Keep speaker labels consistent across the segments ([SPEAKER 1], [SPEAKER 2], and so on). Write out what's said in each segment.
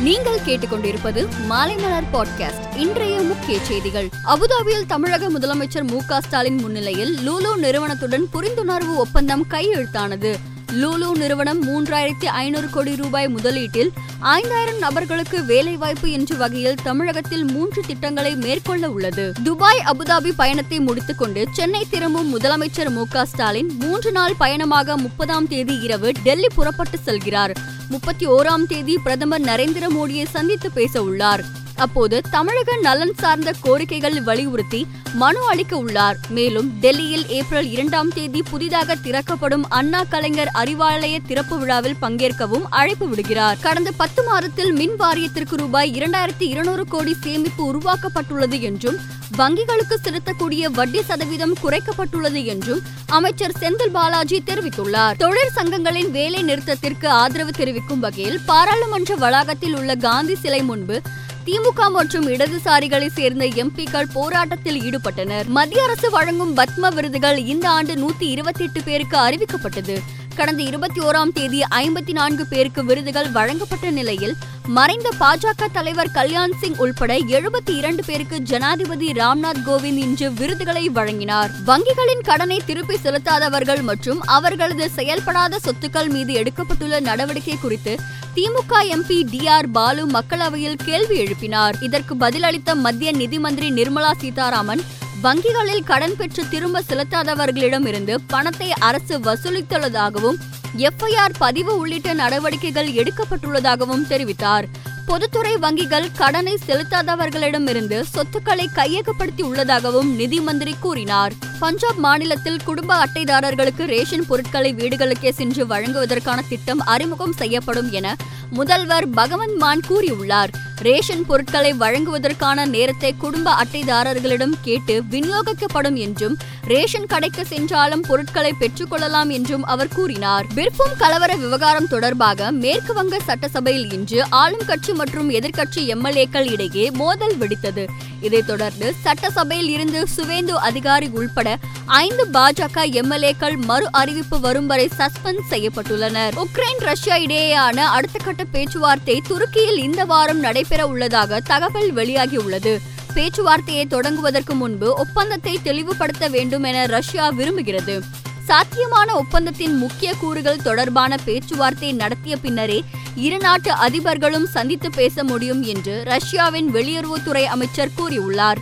[SPEAKER 1] நீங்கள் கேட்டுக்கொண்டிருப்பது மாலைமலர் பாட்காஸ்ட் இன்றைய முக்கிய செய்திகள். அபுதாபியில் தமிழக முதலமைச்சர் மு ஸ்டாலின் முன்னிலையில் லூலு நிறுவனத்துடன் புரிந்துணர்வு ஒப்பந்தம் கையெழுத்தானது. லூலு நிறுவனம் மூன்றாயிரத்தி ஐநூறு கோடி ரூபாய் முதலீட்டில் ஐந்தாயிரம் நபர்களுக்கு வேலைவாய்ப்பு என்ற வகையில் தமிழகத்தில் மூன்று திட்டங்களை மேற்கொள்ள உள்ளது. துபாய் அபுதாபி பயணத்தை முடித்துக்கொண்டு சென்னை திரும்பும் முதலமைச்சர் மு ஸ்டாலின் மூன்று நாள் பயணமாக முப்பதாம் தேதி இரவு டெல்லி புறப்பட்டு செல்கிறார். முப்பத்தி ஓராம் தேதி பிரதமர் நரேந்திர மோடியை சந்தித்து பேச உள்ளார் அப்போது தமிழக நலன் சார்ந்த கோரிக்கைகள் வலியுறுத்தி மனு அளிக்க உள்ளார். மேலும் டெல்லியில் ஏப்ரல் இரண்டாம் தேதி புதிதாக திறக்கப்படும் அண்ணா கலைஞர் அறிவாலய திறப்பு விழாவில் பங்கேற்கவும் அழைப்பு விடுகிறார். கடந்த பத்து மாதத்தில் மின் வாரியத்திற்கு ரூபாய் இரண்டாயிரத்தி இருநூறு கோடி சேமிப்பு உருவாக்கப்பட்டுள்ளது என்றும் வங்கிகளுக்கு செலுத்தக்கூடிய வட்டி சதவீதம் குறைக்கப்பட்டுள்ளது என்றும் அமைச்சர் செந்தில் பாலாஜி தெரிவித்துள்ளார். தொழிற் சங்கங்களின் வேலை நிறுத்தத்திற்கு ஆதரவு தெரிவிக்கும் வகையில் பாராளுமன்ற வளாகத்தில் உள்ள காந்தி சிலை முன்பு திமுக மற்றும் இடதுசாரிகளை சேர்ந்த எம்பிக்கள் போராட்டத்தில் ஈடுபட்டனர். மத்திய அரசு வழங்கும் பத்ம விருதுகள் இந்த ஆண்டு நூத்தி இருபத்தி எட்டு பேருக்கு அறிவிக்கப்பட்டது. கடந்த இருபத்தி ஓராம் தேதி ஐம்பத்தி நான்கு பேருக்கு விருதுகள் வழங்கப்பட்ட நிலையில் மறைந்த பாஜக தலைவர் கல்யாண் சிங் உள்பட எழுபத்தி இரண்டு பேருக்கு ஜனாதிபதி ராம்நாத் கோவிந்த் இன்று விருதுகளை வழங்கினார். வங்கிகளின் கடனை திருப்பி செலுத்தாதவர்கள் மற்றும் அவர்களது செயல்படாத சொத்துக்கள் மீது எடுக்கப்பட்டுள்ள நடவடிக்கை குறித்து DMK MP T R Baalu மக்களவையில் கேள்வி எழுப்பினார். இதற்கு பதிலளித்த மத்திய நிதி மந்திரி நிர்மலா சீதாராமன் வங்கிகளில் கடன் பெற்று திரும்ப செலுத்தாதவர்களிடமிருந்து பணத்தை அரசு வசூலித்துள்ளதாகவும் எஃப்ஐஆர் பதிவு உள்ளிட்ட நடவடிக்கைகள் எடுக்கப்பட்டுள்ளதாகவும் தெரிவித்தார். பொதுத்துறை வங்கிகள் கடனை செலுத்தாதவர்களிடமிருந்து சொத்துக்களை கையகப்படுத்தி உள்ளதாகவும் நிதி மந்திரி கூறினார். பஞ்சாப் மாநிலத்தில் குடும்ப அட்டைதாரர்களுக்கு ரேஷன் பொருட்களை வீடுகளுக்கே சென்று வழங்குவதற்கான திட்டம் அறிமுகம் செய்யப்படும் என முதல்வர் பகவந்த் மான் கூறியுள்ளார். ரேஷன் பொருட்களை வழங்குவதற்கான நேரத்தை குடும்ப அட்டைதாரர்களிடம் கேட்டு விநியோகிக்கப்படும் என்றும் ரேஷன் கடைக்கு சென்றாலும் பொருட்களை பெற்றுக்கொள்ளலாம் என்றும் அவர் கூறினார். பிர்பூம் கலவர விவகாரம் தொடர்பாக மேற்கு வங்க சட்டசபையில் இன்று ஆளும் கட்சி மற்றும் எதிர்க்கட்சி எம்எல்ஏக்கள் இடையே மோதல் வெடித்தது. இதைத் தொடர்ந்து சட்டசபையில் இருந்து சுவேந்து அதிகாரி உள்பட ஐந்து பாஜக எம்எல்ஏக்கள் மறு அறிவிப்பு வரும் வரை சஸ்பெண்ட் செய்யப்பட்டுள்ளனர். உக்ரைன் ரஷ்யா இடையேயான அடுத்த கட்ட பேச்சுவார்த்தை துருக்கியில் இந்த வாரம் நடைபெற உள்ளதாக தகவல் வெளியாகியுள்ளது. பேச்சுவார்த்தையை தொடங்குவதற்கு முன்பு ஒப்பந்தத்தை தெளிவுபடுத்த வேண்டும் என ரஷ்யா விரும்புகிறது. சாத்தியமான ஒப்பந்தத்தின் முக்கிய கூறுகள் தொடர்பான பேச்சுவார்த்தை நடத்திய பின்னரே இரு நாட்டு அதிபர்களும் சந்தித்து பேச முடியும் என்று ரஷ்யாவின் வெளியுறவுத்துறை அமைச்சர் கூறியுள்ளார்.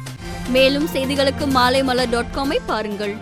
[SPEAKER 1] மேலும் செய்திகளுக்கு மாலைமலர் டாட் காமை பாருங்கள்.